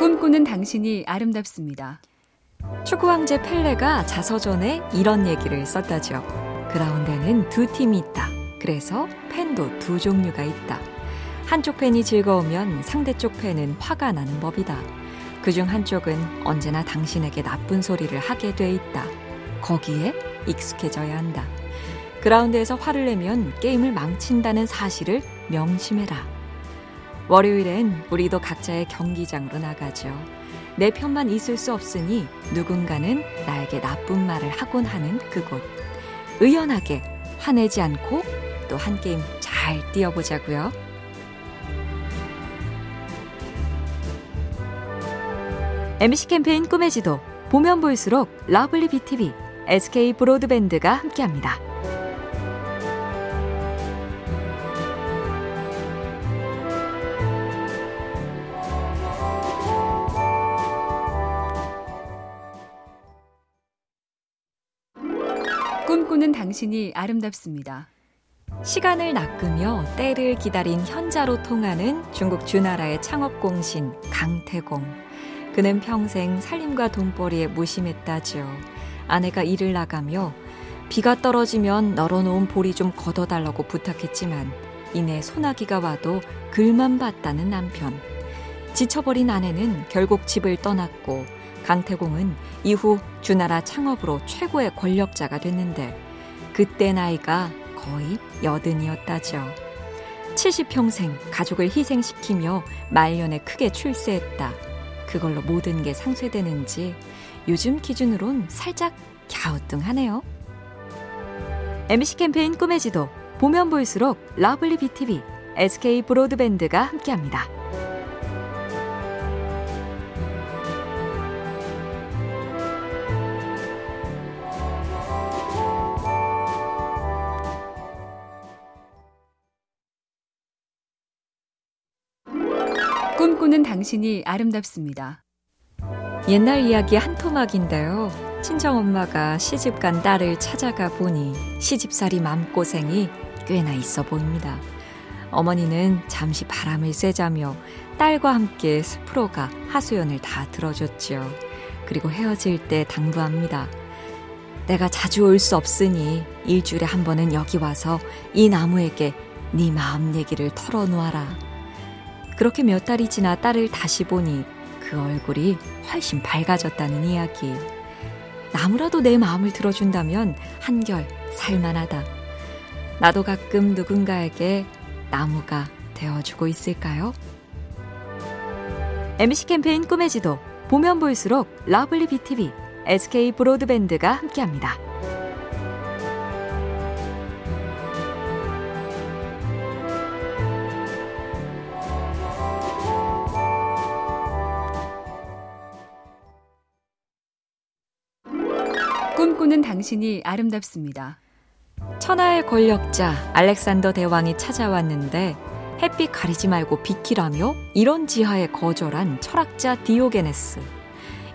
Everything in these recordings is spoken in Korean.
꿈꾸는 당신이 아름답습니다. 축구 황제 펠레가 자서전에 이런 얘기를 썼다죠. 그라운드에는 두 팀이 있다. 그래서 팬도 두 종류가 있다. 한쪽 팬이 즐거우면 상대쪽 팬은 화가 나는 법이다. 그중 한쪽은 언제나 당신에게 나쁜 소리를 하게 돼 있다. 거기에 익숙해져야 한다. 그라운드에서 화를 내면 게임을 망친다는 사실을 명심해라. 월요일엔 우리도 각자의 경기장으로 나가죠. 내 편만 있을 수 없으니 누군가는 나에게 나쁜 말을 하곤 하는 그곳. 의연하게 화내지 않고 또 한 게임 잘 뛰어보자고요. MC 캠페인 꿈의 지도 보면 볼수록 lovely BTV, SK 브로드밴드가 함께합니다. 꿈꾸는 당신이 아름답습니다. 시간을 낚으며 때를 기다린 현자로 통하는 중국 주나라의 창업 공신 강태공. 그는 평생 살림과 돈벌이에 무심했다지요. 아내가 일을 나가며 비가 떨어지면 널어놓은 볼이 좀 걷어달라고 부탁했지만 이내 소나기가 와도 글만 봤다는 남편. 지쳐버린 아내는 결국 집을 떠났고 강태공은 이후 주나라 창업으로 최고의 권력자가 됐는데 그때 나이가 거의 여든이었다죠. 70평생 가족을 희생시키며 말년에 크게 출세했다. 그걸로 모든 게 상쇄되는지 요즘 기준으론 살짝 갸우뚱하네요. MC 캠페인 꿈의 지도 보면 볼수록 lovely BTV, SK 브로드밴드가 함께합니다. 꿈꾸는 당신이 아름답습니다. 옛날 이야기 한 토막인데요. 친정엄마가 시집간 딸을 찾아가 보니 시집살이 맘고생이 꽤나 있어 보입니다. 어머니는 잠시 바람을 쐬자며 딸과 함께 숲으로 가 하소연을 다 들어줬지요. 그리고 헤어질 때 당부합니다. 내가 자주 올 수 없으니 일주일에 한 번은 여기 와서 이 나무에게 네 마음 얘기를 털어놓아라. 그렇게 몇 달이 지나 딸을 다시 보니 그 얼굴이 훨씬 밝아졌다는 이야기. 나무라도 내 마음을 들어준다면 한결 살만하다. 나도 가끔 누군가에게 나무가 되어주고 있을까요? MC 캠페인 꿈의 지도 보면 볼수록 lovely BTV, SK 브로드밴드가 함께합니다. 꿈꾸는 당신이 아름답습니다. 천하의 권력자 알렉산더 대왕이 찾아왔는데 햇빛 가리지 말고 비키라며 이런 지하에 거절한 철학자 디오게네스.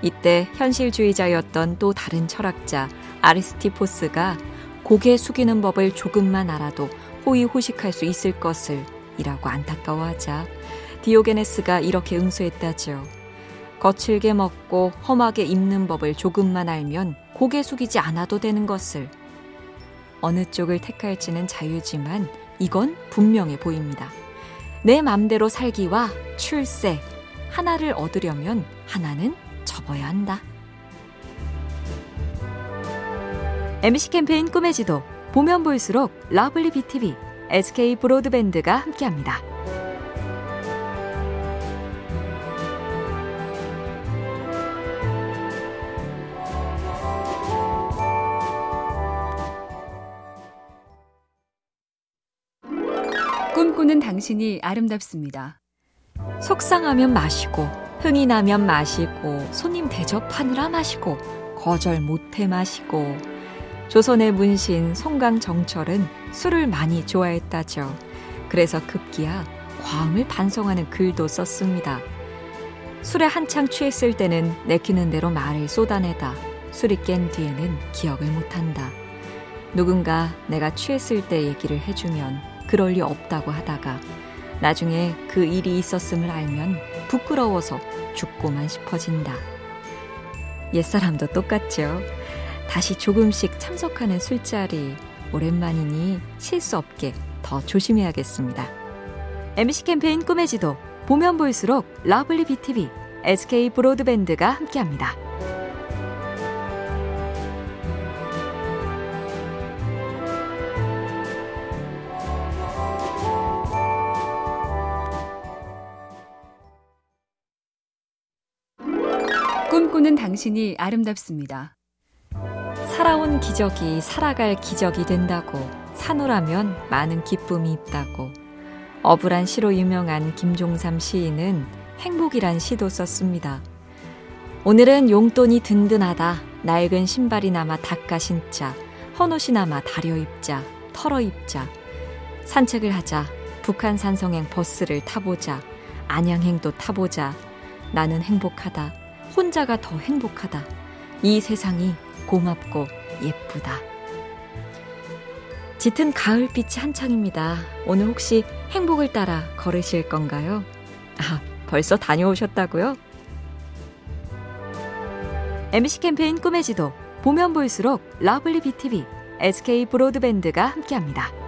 이때 현실주의자였던 또 다른 철학자 아리스티포스가 고개 숙이는 법을 조금만 알아도 호의호식할 수 있을 것을 이라고 안타까워하자 디오게네스가 이렇게 응수했다죠. 거칠게 먹고 험하게 입는 법을 조금만 알면 고개 숙이지 않아도 되는 것을 어느 쪽을 택할지는 자유지만 이건 분명해 보입니다. 내 맘대로 살기와 출세 하나를 얻으려면 하나는 접어야 한다. MC 캠페인 꿈의 지도 보면 볼수록 lovely BTV, SK 브로드밴드가 함께합니다. 꿈꾸는 당신이 아름답습니다. 속상하면 마시고 흥이 나면 마시고 손님 대접하느라 마시고 거절 못해 마시고 조선의 문신 송강정철은 술을 많이 좋아했다죠. 그래서 급기야 과음을 반성하는 글도 썼습니다. 술에 한창 취했을 때는 내키는 대로 말을 쏟아내다 술이 깬 뒤에는 기억을 못한다. 누군가 내가 취했을 때 얘기를 해주면 그럴 리 없다고 하다가 나중에 그 일이 있었음을 알면 부끄러워서 죽고만 싶어진다. 옛사람도 똑같죠. 다시 조금씩 참석하는 술자리 오랜만이니 실수 없게 더 조심해야겠습니다. MC 캠페인 꿈의 지도 보면 볼수록 lovely BTV, SK 브로드밴드가 함께합니다. 꿈꾸는 당신이 아름답습니다. 살아온 기적이 살아갈 기적이 된다고 산호라면 많은 기쁨이 있다고 어불한 시로 유명한 김종삼 시인은 행복이란 시도 썼습니다. 오늘은 용돈이 든든하다. 낡은 신발이 남아 닦아 신자. 헌옷이 남아 다려 입자. 털어 입자. 산책을 하자. 북한 산성행 버스를 타보자. 안양행도 타보자. 나는 행복하다. 혼자가 더 행복하다. 이 세상이 고맙고 예쁘다. 짙은 가을빛이 한창입니다. 오늘 혹시 행복을 따라 걸으실 건가요? 아, 벌써 다녀오셨다고요? MC 캠페인 꿈의 지도 보면 볼수록 lovely BTV, SK 브로드밴드가 함께합니다.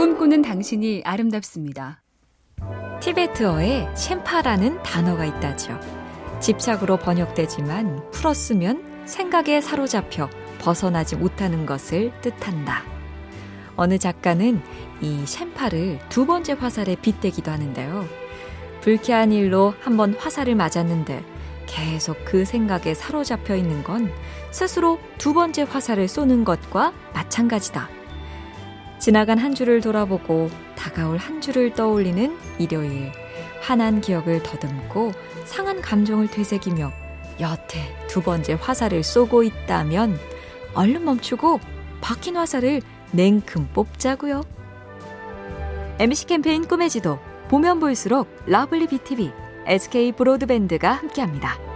꿈꾸는 당신이 아름답습니다. 티베트어에 셴파라는 단어가 있다죠. 집착으로 번역되지만 풀었으면 생각에 사로잡혀 벗어나지 못하는 것을 뜻한다. 어느 작가는 이 셴파를 두 번째 화살에 빗대기도 하는데요. 불쾌한 일로 한 번 화살을 맞았는데 계속 그 생각에 사로잡혀 있는 건 스스로 두 번째 화살을 쏘는 것과 마찬가지다. 지나간 한 주를 돌아보고 다가올 한 주를 떠올리는 일요일. 환한 기억을 더듬고 상한 감정을 되새기며 여태 두 번째 화살을 쏘고 있다면 얼른 멈추고 박힌 화살을 냉큼 뽑자고요. MC 캠페인 꿈의 지도 보면 볼수록 lovely BTV, SK 브로드밴드가 함께합니다.